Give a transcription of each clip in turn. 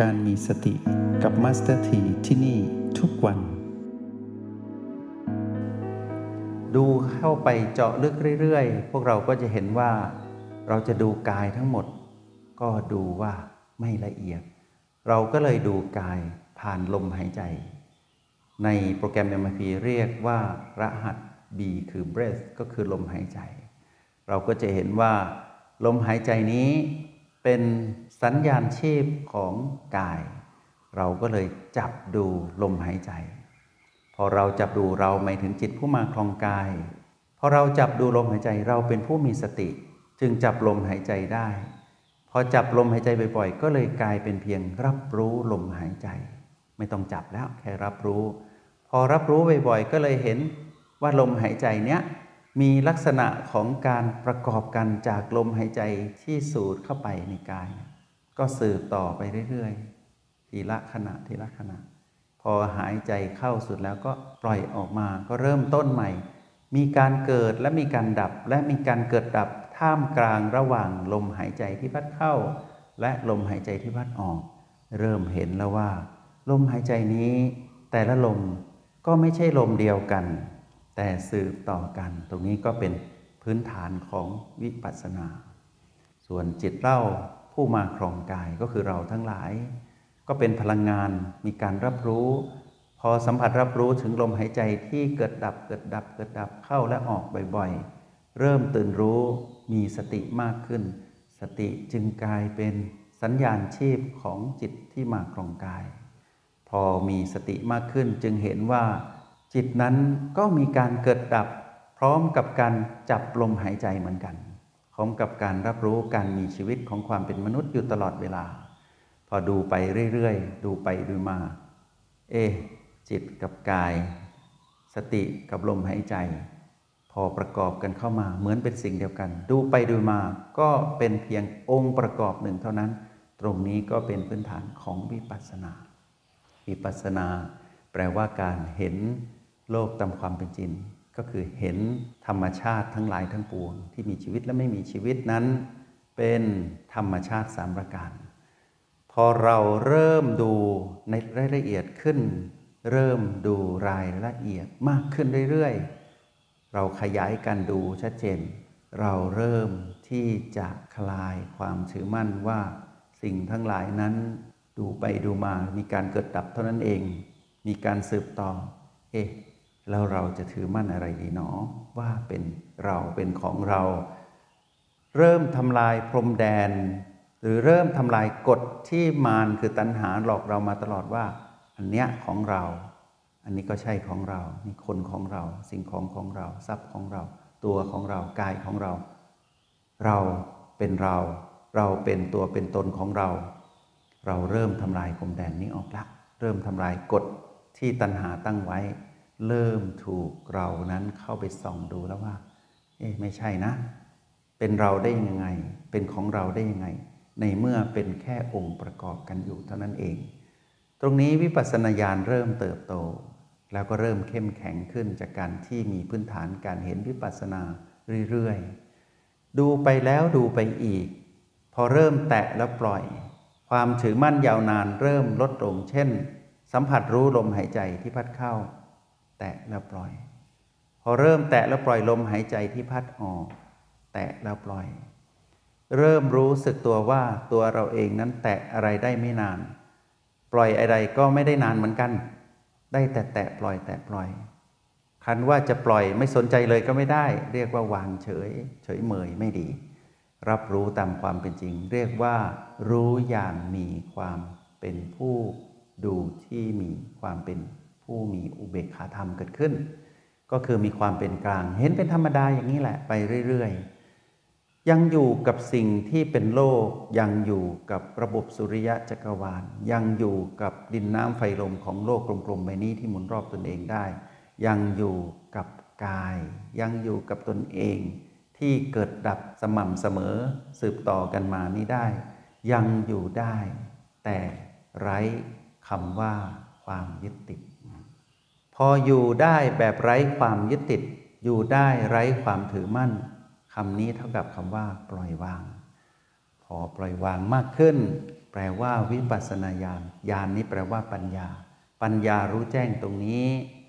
การมีสติกับ Master T ที่นี่ทุกวัน ดูเข้าไปเจาะลึกเรื่อยๆ พวกเราก็จะเห็นว่า เราจะดูกายทั้งหมด ก็ดูว่าไม่ละเอียด เราก็เลยดูกายผ่านลมหายใจ ในโปรแกรม MRP เรียกว่ารหัส B คือ breath ก็คือลมหายใจ เราก็จะเห็นว่าลมหายใจนี้ เป็นสัญญาณชีพของกาย เราก็เลยจับดูลมหายใจ พอเราจับดูเราหมายถึงจิตผู้มาคลองกาย พอเราจับดูลมหายใจเราเป็นผู้มีสติ จึงจับลมหายใจได้ พอจับลมหายใจบ่อยๆ ก็เลยกลายเป็นเพียงรับรู้ลมหายใจ ไม่ต้องจับแล้วแค่รับรู้ พอรับรู้บ่อยๆ ก็เลยเห็นว่าลมหายใจเนี้ย มีลักษณะของการประกอบกันจากลมหายใจที่สูดเข้าไปในกาย ก็สืบต่อไปเรื่อยๆ ทีละขณะทีละขณะ พอหายใจเข้าสุดแล้วก็ปล่อยออกมาก็เริ่มต้นใหม่ มีการเกิดและมีการดับและมีการเกิดดับท่ามกลางระหว่างลมหายใจที่พัดเข้า และลมหายใจที่พัดออก เริ่มเห็นแล้วว่า ลมหายใจนี้ แต่ละลมก็ไม่ใช่ลมเดียวกัน แต่สืบต่อกัน ตรงนี้ก็เป็นพื้นฐานของวิปัสสนา ส่วนจิตเล่าผู้มาครองกายก็คือเราทั้งหลาย ก็เป็นพลังงานมีการรับรู้ พอสัมผัสรับรู้ถึงลมหายใจที่เกิดดับเกิดดับเกิดดับเข้าและออกบ่อยๆ เริ่มตื่นรู้มีสติมากขึ้น สติจึงกลายเป็นสัญญาณชีพของจิตที่มาครองกาย พอมีสติมากขึ้นจึงเห็นว่า จิตนั้นก็มีการเกิดดับพร้อมกับการจับลมหายใจเหมือนกัน พร้อมกับการรับรู้การมีชีวิตของความเป็นมนุษย์อยู่ตลอดเวลา พอดูไปเรื่อยๆ ดูไปดูมา เอ จิตกับกาย สติกับลมหายใจ พอประกอบกันเข้ามาเหมือนเป็นสิ่งเดียวกัน ดูไปดูมาก็เป็นเพียงองค์ประกอบหนึ่งเท่านั้น ตรงนี้ก็เป็นพื้นฐานของวิปัสสนา วิปัสสนา แปลว่าการเห็น โลกตามความเป็นจริง ก็คือเห็นธรรมชาติทั้งหลายทั้งปวง ที่มีชีวิตและไม่มีชีวิตนั้น เป็นธรรมชาติสามประการ พอเราเริ่มดูในรายละเอียดขึ้น เริ่มดูรายละเอียดมากขึ้นเรื่อยๆ เราขยายการดูชัดเจน เราเริ่มที่จะคลายความถือมั่นว่าสิ่งทั้งหลายนั้นดูไปดูมา มีการเกิดดับเท่านั้นเอง มีการสืบต่อ เอ๊ะ แล้วเราจะถือมั่นอะไรดีเนาะว่าเป็นเราเป็นของเรา เริ่มทำลายพรมแดน หรือเริ่มทำลายกฎที่มารคือตัณหาหลอกเรามาตลอดว่า อันเนี้ยของเรา อันนี้ก็ใช่ของเรา นี่คนของเรา สิ่งของของเรา ทรัพย์ของเรา ตัวของเรา กายของเรา เราเป็นเรา เราเป็นตัวเป็นตนของเรา เราเริ่มทำลายพรมแดนนี้ออกละ เริ่มทำลายกฎที่ตัณหาตั้งไว้ เริ่มถูกเรานั้นเข้าไปส่องดูแล้วว่า เอ๊ะไม่ใช่นะ เป็นเราได้ยังไง เป็นของเราได้ยังไง ในเมื่อเป็นแค่องค์ประกอบกันอยู่เท่านั้นเอง ตรงนี้วิปัสสนาญาณเริ่มเติบโต แล้วก็เริ่มเข้มแข็งขึ้นจากการที่มีพื้นฐานการเห็นวิปัสสนาเรื่อยๆ ดูไปแล้วดูไปอีก พอเริ่มแตะแล้วปล่อย ความถือมั่นยาวนานเริ่มลดลงเช่น สัมผัสรู้ลมหายใจที่พัดเข้า แตะแล้วปล่อย พอเริ่มแตะแล้วปล่อยลมหายใจที่พัดออก แตะแล้วปล่อย เริ่มรู้สึกตัวว่าตัวเราเองนั้นแตะอะไรได้ไม่นาน ปล่อยอะไรก็ไม่ได้นานเหมือนกัน ได้แต่แตะปล่อย แตะปล่อย คันว่าจะปล่อยไม่สนใจเลยก็ไม่ได้ เรียกว่าวางเฉย เฉยเมยไม่ดี รับรู้ตามความเป็นจริง เรียกว่า รู้อย่างมีความเป็นผู้ดูที่มีความเป็น ผู้มีอุเบกขาธรรมเกิดขึ้น ก็คือมีความเป็นกลาง เห็นเป็นธรรมดาอย่างนี้แหละไปเรื่อยๆ ยังอยู่กับสิ่งที่เป็นโลก ยังอยู่กับระบบสุริยะจักรวาล ยังอยู่กับดินน้ำไฟลมของโลกกลมๆใบนี้ที่หมุนรอบตนเองได้ ยังอยู่กับกาย ยังอยู่กับตนเอง ที่เกิดดับสม่ำเสมอสืบต่อกันมานี้ได้ ยังอยู่ได้ แต่ไร้คำว่าความยึดติด ออยู่ได้แบบไร้ความยึดติด อยู่ได้ไร้ความถือมั่นคำนี้เท่ากับคำว่า ปล่อยวาง พอปล่อยวางมากขึ้น แปลว่าวิปัสสนาญาณญาณนนี้แปลว่าปัญญา ปัญญารู้แจ้งตรงนี้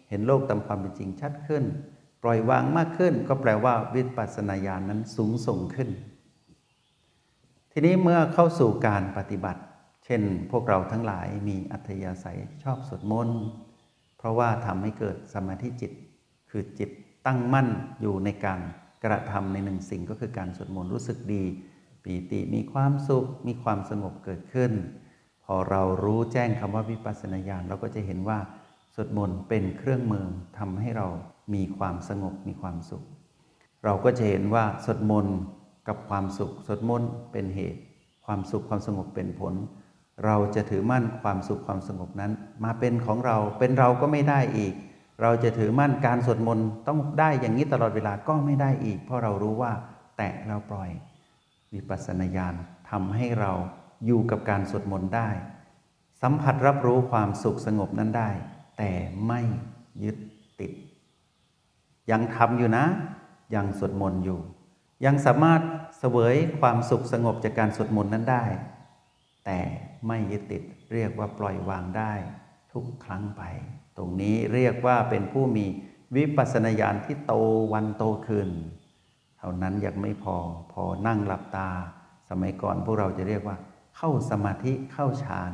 เห็นโลกตามความเป็นจริงชัดขึ้น ปล่อยวางมากขึ้น ก็แปลว่าวิปัสสนาญาณนนั้นสูงส่งขึ้น ทีนี้เมื่อเข้าสู่การปฏิบัติ เช่น พวกเราทั้งหลายมีอัธยาศัยชอบสวดมนต์ เพราะว่าทำให้เกิดสมาธิจิต คือจิตตั้งมั่นอยู่ในการกระทำในหนึ่งสิ่งก็คือการสวดมนต์รู้สึกดี ปีติมีความสุข มีความสงบเกิดขึ้น พอเรารู้แจ้งคำว่าวิปัสสนาญาณเราก็จะเห็นว่าสวดมนต์เป็นเครื่องมือทำให้เรามีความสงบมีความสุข เราก็จะเห็นว่าสวดมนต์กับความสุขสวดมนต์เป็นเหตุ ความสุขความสงบเป็นผล เราจะถือมั่นความสุขความสงบนั้น มาเป็นของเราเป็นเราก็ไม่ได้อีก เราจะถือมั่นการสวดมนต์ต้องได้อย่างนี้ตลอดเวลาก็ไม่ได้อีก เพราะเรารู้ว่าแตะเราปล่อยวิปัสสนาญาณทำให้เราอยู่กับการสวดมนต์ได้ สัมผัสรับรู้ความสุขสงบนั้นได้ แต่ไม่ยึดติด ยังทำอยู่นะ ยังสวดมนต์อยู่ ยังสามารถเสวยความสุขสงบจากการสวดมนต์นั้นได้ แต่ไม่ยึดติดเรียกว่าปล่อยวางได้ ทุกครั้งไป ตรงนี้เรียกว่าเป็นผู้มีวิปัสสนาญาณที่โตวันโตคืนเท่านั้นยังไม่พอพอนั่งหลับตา สมัยก่อนพวกเราจะเรียกว่า เข้าสมาธิเข้าฌาน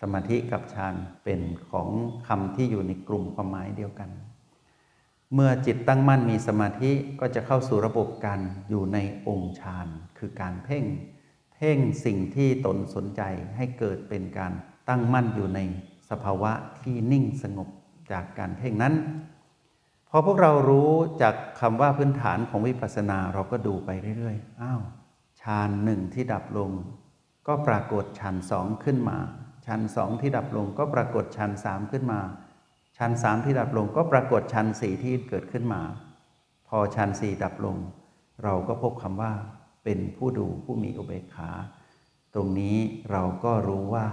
สมาธิกับฌานเป็นของคำที่อยู่ในกลุ่มความหมายเดียวกัน เมื่อจิตตั้งมั่นมีสมาธิก็จะเข้าสู่ระบบการอยู่ในองค์ฌานคือการเพ่ง เพ่งสิ่งที่ตนสนใจให้เกิดเป็นการตั้งมั่นอยู่ใน สภาวะที่นิ่งสงบจากการเพ่งนั้น พอพวกเรารู้จากคำว่าพื้นฐานของวิปัสสนาเราก็ดูไปเรื่อยๆ อ้าวฌานหนึ่งที่ดับลง ก็ปรากฏฌานสองขึ้นมาฌานสองที่ดับลงก็ปรากฏฌานสามขึ้นมาฌานสามที่ดับลงก็ปรากฏฌานสี่ที่เกิดขึ้นมา พอฌานสี่ดับลง เราก็พบคำว่าเป็นผู้ดูผู้มีอุเบกขา ตรงนี้เราก็รู้ว่า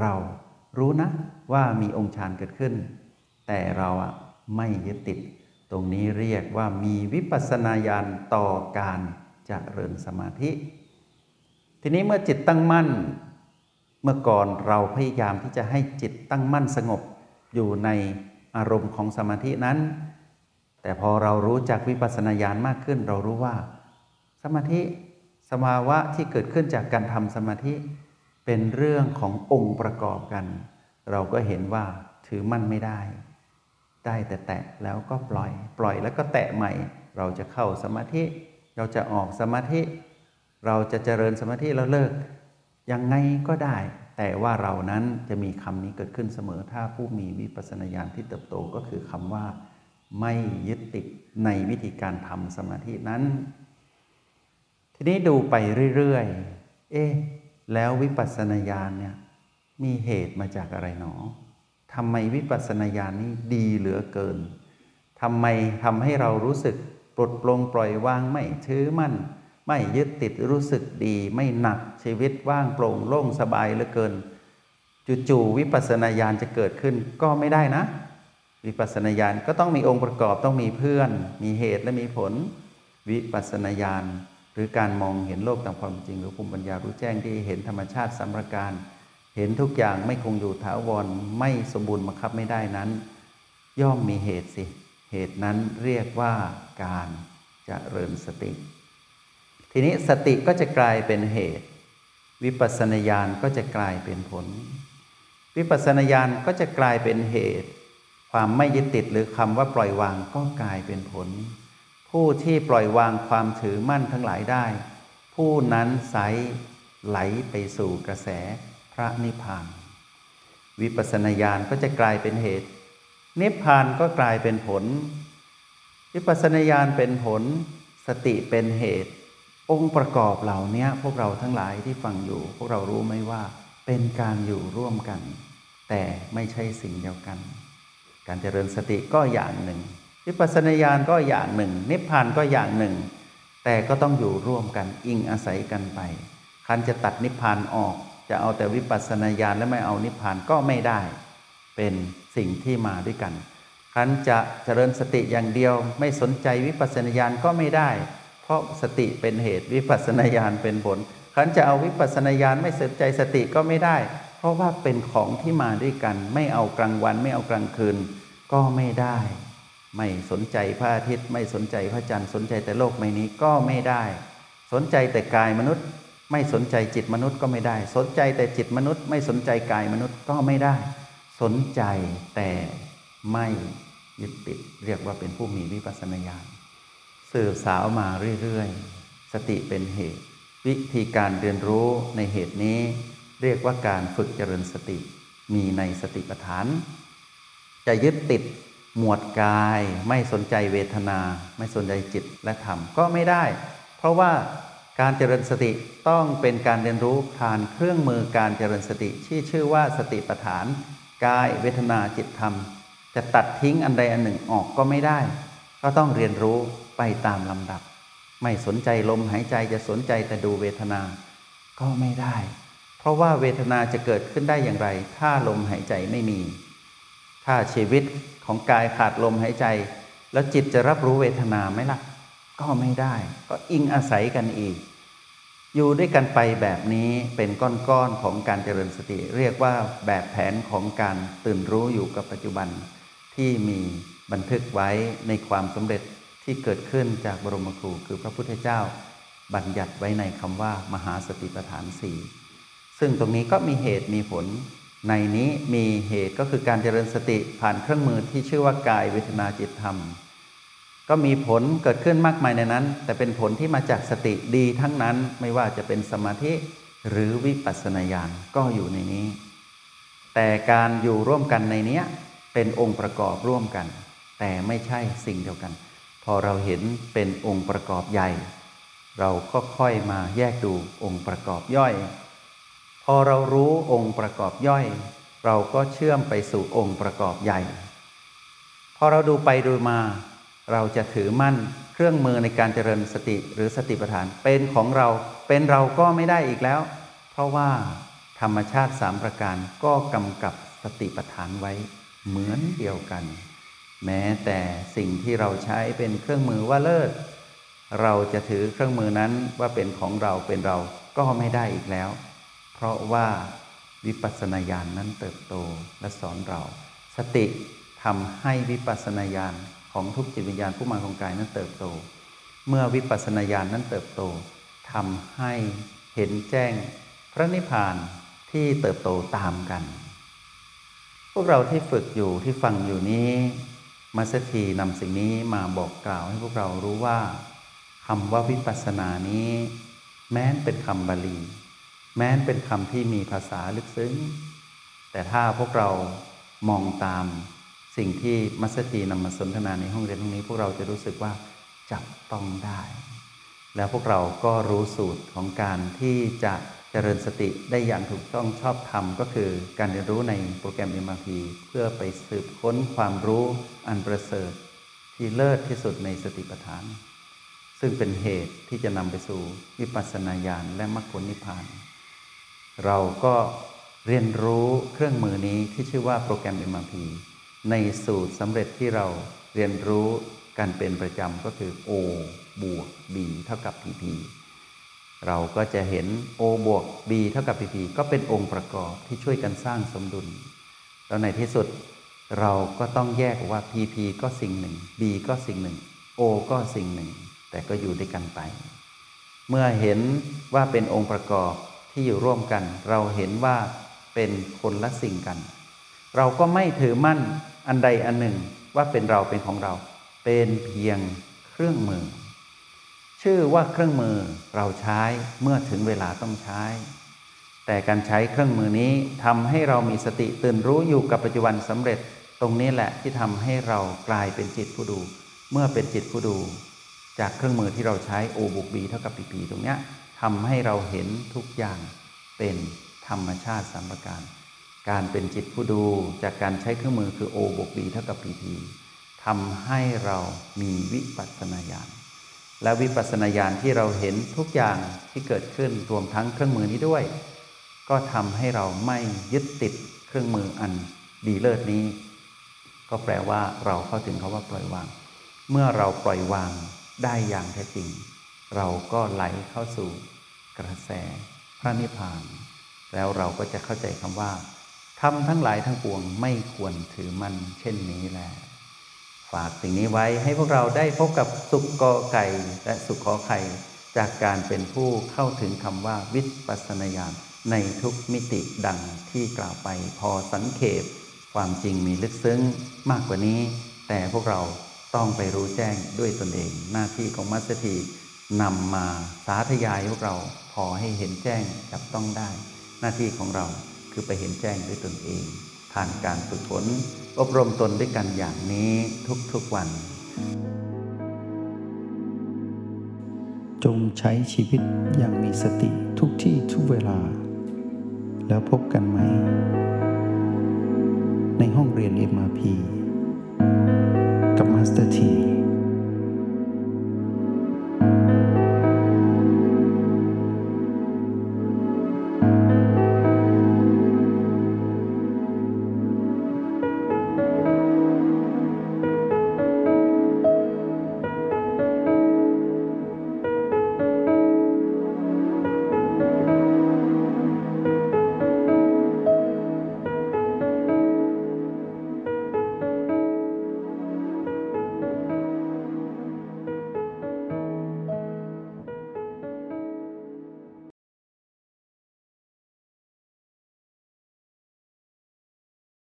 เรารู้นะ ว่ามีองค์ฌานเกิดขึ้น แต่เราอะไม่ยึดติด ตรงนี้เรียกว่ามีวิปัสสนาญาณต่อการเจริญสมาธิ ทีนี้เมื่อจิตตั้งมั่น เมื่อก่อนเราพยายามที่จะให้จิตตั้งมั่นสงบอยู่ในอารมณ์ของสมาธินั้น แต่พอเรารู้จักวิปัสสนาญาณมากขึ้น เรารู้ว่า สมาธิสภาวะที่เกิดขึ้นจากการทำสมาธิเป็นเรื่องขององค์ประกอบกัน เราก็เห็นว่าถือมั่นไม่ได้ ได้แต่แตะแล้วก็ปล่อย ปล่อยแล้วก็แตะใหม่ เราจะเข้าสมาธิ เราจะออกสมาธิ เราจะเจริญสมาธิแล้วเลิก ยังไงก็ได้ แต่ว่าเรานั้นจะมีคำนี้เกิดขึ้นเสมอ ถ้าผู้มีวิปัสสนาญาณที่เติบโตก็คือคำว่า ไม่ยึดติดในวิธีการทำสมาธินั้น ทีนี้ดูไปเรื่อยๆ เอ๊ะ แล้ววิปัสสนาญาณเนี่ย มีเหตุมาจากอะไรหนอทำไมวิปัสสนาญาณนี้ดีเหลือเกินทำไมทำให้เรารู้สึกปลดปลงปล่อยวางไม่ถือมั่นไม่ยึดติดรู้สึกดีไม่หนักชีวิตว่างโปร่งโล่งสบายเหลือเกินจู่ๆวิปัสสนาญาณจะเกิดขึ้นก็ไม่ได้นะ วิปัสสนาญาณก็ต้องมีองค์ประกอบต้องมีเพื่อน มีเหตุและมีผล วิปัสสนาญาณหรือการมองเห็นโลกตามความจริง หรือภูมิปัญญารู้แจ้งที่เห็นธรรมชาติสัมรการ เห็นทุกอย่างไม่คงอยู่ถาวรไม่สมบูรณ์บังคับไม่ได้นั้น ย่อมมีเหตุสิ เหตุนั้นเรียกว่าการจเจริญสติ ทีนี้สติก็จะกลายเป็นเหตุ วิปัสสนาญาณก็จะกลายเป็นผล วิปัสสนาญาณก็จะกลายเป็นเหตุ ความไม่ยึดติดหรือคำว่าปล่อยวางก็กลายเป็นผล ผู้ที่ปล่อยวางความถือมั่นทั้งหลายได้ ผู้นั้นใสไหลไปสู่กระแส พระนิพพาน วิปัสสนาญาณก็จะกลายเป็นเหตุ นิพพานก็กลายเป็นผล วิปัสสนาญาณเป็นผล สติเป็นเหตุ องค์ประกอบเหล่านี้พวกเราทั้งหลายที่ฟังอยู่ พวกเรารู้ไหมว่า เป็นการอยู่ร่วมกัน แต่ไม่ใช่สิ่งเดียวกัน การเจริญสติก็อย่างหนึ่ง วิปัสสนาญาณก็อย่างหนึ่ง นิพพานก็อย่างหนึ่งแต่ก็ต้องอยู่ร่วมกันอิงอาศัยกันไปคันจะตัดนิพพานออก จะเอาแต่วิปัสสนาญาณและไม่เอานิพพานก็ไม่ได้ เป็นสิ่งที่มาด้วยกันครั้นจะเจริญสติอย่างเดียวไม่สนใจวิปัสสนาญาณก็ไม่ได้ เพราะสติเป็นเหตุวิปัสสนาญาณเป็นผลขันจะเอาวิปัสสนาญาณไม่สนใจสติก็ไม่ได้ เพราะว่าเป็นของที่มาด้วยกัน ไม่เอากลางวันไม่เอากลางคืน ก็ไม่ได้ ไม่สนใจพระอาทิตย์ไม่สนใจพระจันทร์สนใจแต่โลกใบนี้ก็ไม่ได้ สนใจแต่กายมนุษย์ ไม่สนใจจิตมนุษย์ก็ไม่ได้ สนใจแต่จิตมนุษย์ ไม่สนใจกายมนุษย์ก็ไม่ได้ สนใจแต่ไม่ยึดติด เรียกว่าเป็นผู้มีวิปัสสนาญาณสืบสาวมาเรื่อยๆ สติเป็นเหตุ วิธีการเรียนรู้ในเหตุนี้ เรียกว่าการฝึกเจริญสติมีในสติปัฏฐาน จะยึดติดหมวดกาย ไม่สนใจเวทนา ไม่สนใจจิตและธรรมก็ไม่ได้ เพราะว่า การเจริญสติต้องเป็นการเรียนรู้ผ่านเครื่องมือการเจริญสติที่ชื่อว่าสติปัฏฐาน กายเวทนาจิตธรรม จะตัดทิ้งอันใดอันหนึ่งออกก็ไม่ได้ ก็ต้องเรียนรู้ไปตามลำดับ ไม่สนใจลมหายใจจะสนใจแต่ดูเวทนาก็ไม่ได้ เพราะว่าเวทนาจะเกิดขึ้นได้อย่างไร ถ้าลมหายใจไม่มี ถ้าชีวิตของกายขาดลมหายใจ แล้วจิตจะรับรู้เวทนาไหมล่ะ ก็ไม่ได้ ก็อิงอาศัยกันอีก อยู่ด้วยกันไปแบบนี้เป็นก้อนๆของการเจริญสติ เรียกว่าแบบแผนของการตื่นรู้อยู่กับปัจจุบัน ที่มีบันทึกไว้ในความสำเร็จที่เกิดขึ้นจากบรมครูคือพระพุทธเจ้า บัญญัติไว้ในคำว่ามหาสติปัฏฐานสี่ซึ่งตรงนี้ก็มีเหตุมีผล ในนี้มีเหตุก็คือการเจริญสติผ่านเครื่องมือที่ชื่อว่ากายเวทนาจิตธรรม ก็มีผลเกิดขึ้นมากมายในนั้น แต่เป็นผลที่มาจากสติดีทั้งนั้นไม่ว่าจะเป็นสมาธิหรือวิปัสสนาญาณก็อยู่ในนี้ แต่การอยู่ร่วมกันในเนี้ยเป็นองค์ประกอบร่วมกัน แต่ไม่ใช่สิ่งเดียวกัน พอเราเห็นเป็นองค์ประกอบใหญ่ เราก็ค่อยมาแยกดูองค์ประกอบย่อย พอเรารู้องค์ประกอบย่อย เราก็เชื่อมไปสู่องค์ประกอบใหญ่ พอเราดูไปดูมา เราจะถือมั่นเครื่องมือในการเจริญสติหรือสติปัฏฐาน เป็นของเราเป็นเราก็ไม่ได้อีกแล้ว เพราะว่าธรรมชาติสามประการก็กำกับสติปัฏฐานไว้เหมือนเดียวกัน แม้แต่สิ่งที่เราใช้เป็นเครื่องมือว่าเลิศ เราจะถือเครื่องมือนั้นว่าเป็นของเราเป็นเราก็ไม่ได้อีกแล้ว เพราะว่าวิปัสสนาญาณนนั้นเติบโตและสอนเรา สติทำให้วิปัสสนาญาณ ของทุกจิตวิญญาณผู้มาของกายนั้นเติบโต เมื่อวิปัสสนาญาณนั้นเติบโตทำให้เห็นแจ้งพระนิพพานที่เติบโตตามกัน พวกเราที่ฝึกอยู่ที่ฟังอยู่นี้มาสถีนำสิ่งนี้มาบอกกล่าวให้พวกเรารู้ว่าคำว่าวิปัสสนานี้ แม้นเป็นคำบาลี แม้นเป็นคำที่มีภาษาลึกซึ้ง แต่ถ้าพวกเรามองตาม สิ่งที่มัสตีนำมาสนทนาในห้องเรียนตรงนี้ พวกเราจะรู้สึกว่าจับต้องได้ แล้วพวกเราก็รู้สูตรของการที่จะเจริญสติได้อย่างถูกต้องชอบธรรมก็คือการเรียนรู้ในโปรแกรม MRP เพื่อไปสืบค้นความรู้อันประเสริฐที่เลิศที่สุดในสติปัฏฐาน ซึ่งเป็นเหตุที่จะนำไปสู่วิปัสสนาญาณและมรรคผลนิพพาน เราก็เรียนรู้เครื่องมือนี้ที่ชื่อว่าโปรแกรม MRP ในสูตรสำเร็จที่เราเรียนรู้กันเป็นประจำก็คือ O บวก B เท่ากับ PP เราก็จะเห็น O บวก B เท่ากับ PP ก็เป็นองค์ประกอบที่ช่วยกันสร้างสมดุล แล้วในที่สุดเราก็ต้องแยกว่า PP ก็สิ่งหนึ่ง B ก็สิ่งหนึ่ง O ก็สิ่งหนึ่ง แต่ก็อยู่ด้วยกันไป เมื่อเห็นว่าเป็นองค์ประกอบที่อยู่ร่วมกัน เราเห็นว่าเป็นคนละสิ่งกัน เราก็ไม่ถือมั่นอันใดอันหนึ่งว่าเป็นเราเป็นของเรา เป็นเพียงเครื่องมือ ชื่อว่าเครื่องมือเราใช้เมื่อถึงเวลาต้องใช้ แต่การใช้เครื่องมือนี้ทำให้เรามีสติตื่นรู้อยู่กับปัจจุบันสำเร็จตรงนี้แหละที่ทำให้เรากลายเป็นจิตผู้ดู เมื่อเป็นจิตผู้ดู จากเครื่องมือที่เราใช้โอบุกบีเท่ากับปีปีตรงเนี้ยทำให้เราเห็นทุกอย่างเป็นธรรมชาติสามประการ การเป็นจิตผู้ดูจากการใช้เครื่องมือคือ O บวก B เท่ากับ PP ทำให้เรามีวิปัสสนาญาณ และวิปัสสนาญาณที่เราเห็นทุกอย่างที่เกิดขึ้นรวมทั้งเครื่องมือนี้ด้วย ก็ทำให้เราไม่ยึดติดเครื่องมืออันดีเลิศนี้ ก็แปลว่าเราเข้าถึงคาว่าปล่อยวาง เมื่อเราปล่อยวางได้อย่างแท้จริง เราก็ไหลเข้าสู่กระแสพระนิพพาน แล้วเราก็จะเข้าใจคำว่า ทำทั้งหลายทั้งปวงไม่ควรถือมันเช่นนี้แหละฝากสิ่งนี้ไว้ให้พวกเราได้พบกับสุขกอไก่และสุขขอไข่จากการเป็นผู้เข้าถึงคำว่าวิปัสสนาญาณในทุกมิติดังที่กล่าวไปพอสังเขปความจริงมีลึกซึ้งมากกว่านี้ แต่พวกเราต้องไปรู้แจ้งด้วยตนเอง หน้าที่ของมัสถีนำมาสาธยายพวกเราพอให้เห็นแจ้งจับต้องได้ หน้าที่ของเรา คือไปเห็นแจ้งด้วยตนเอง ผ่านการฝึกฝนอบรมตนด้วยกันอย่างนี้ทุกๆวัน จงใช้ชีวิตอย่างมีสติทุกที่ทุกเวลา แล้วพบกันไหม ในห้องเรียน MRP กับมาสเตอร์ที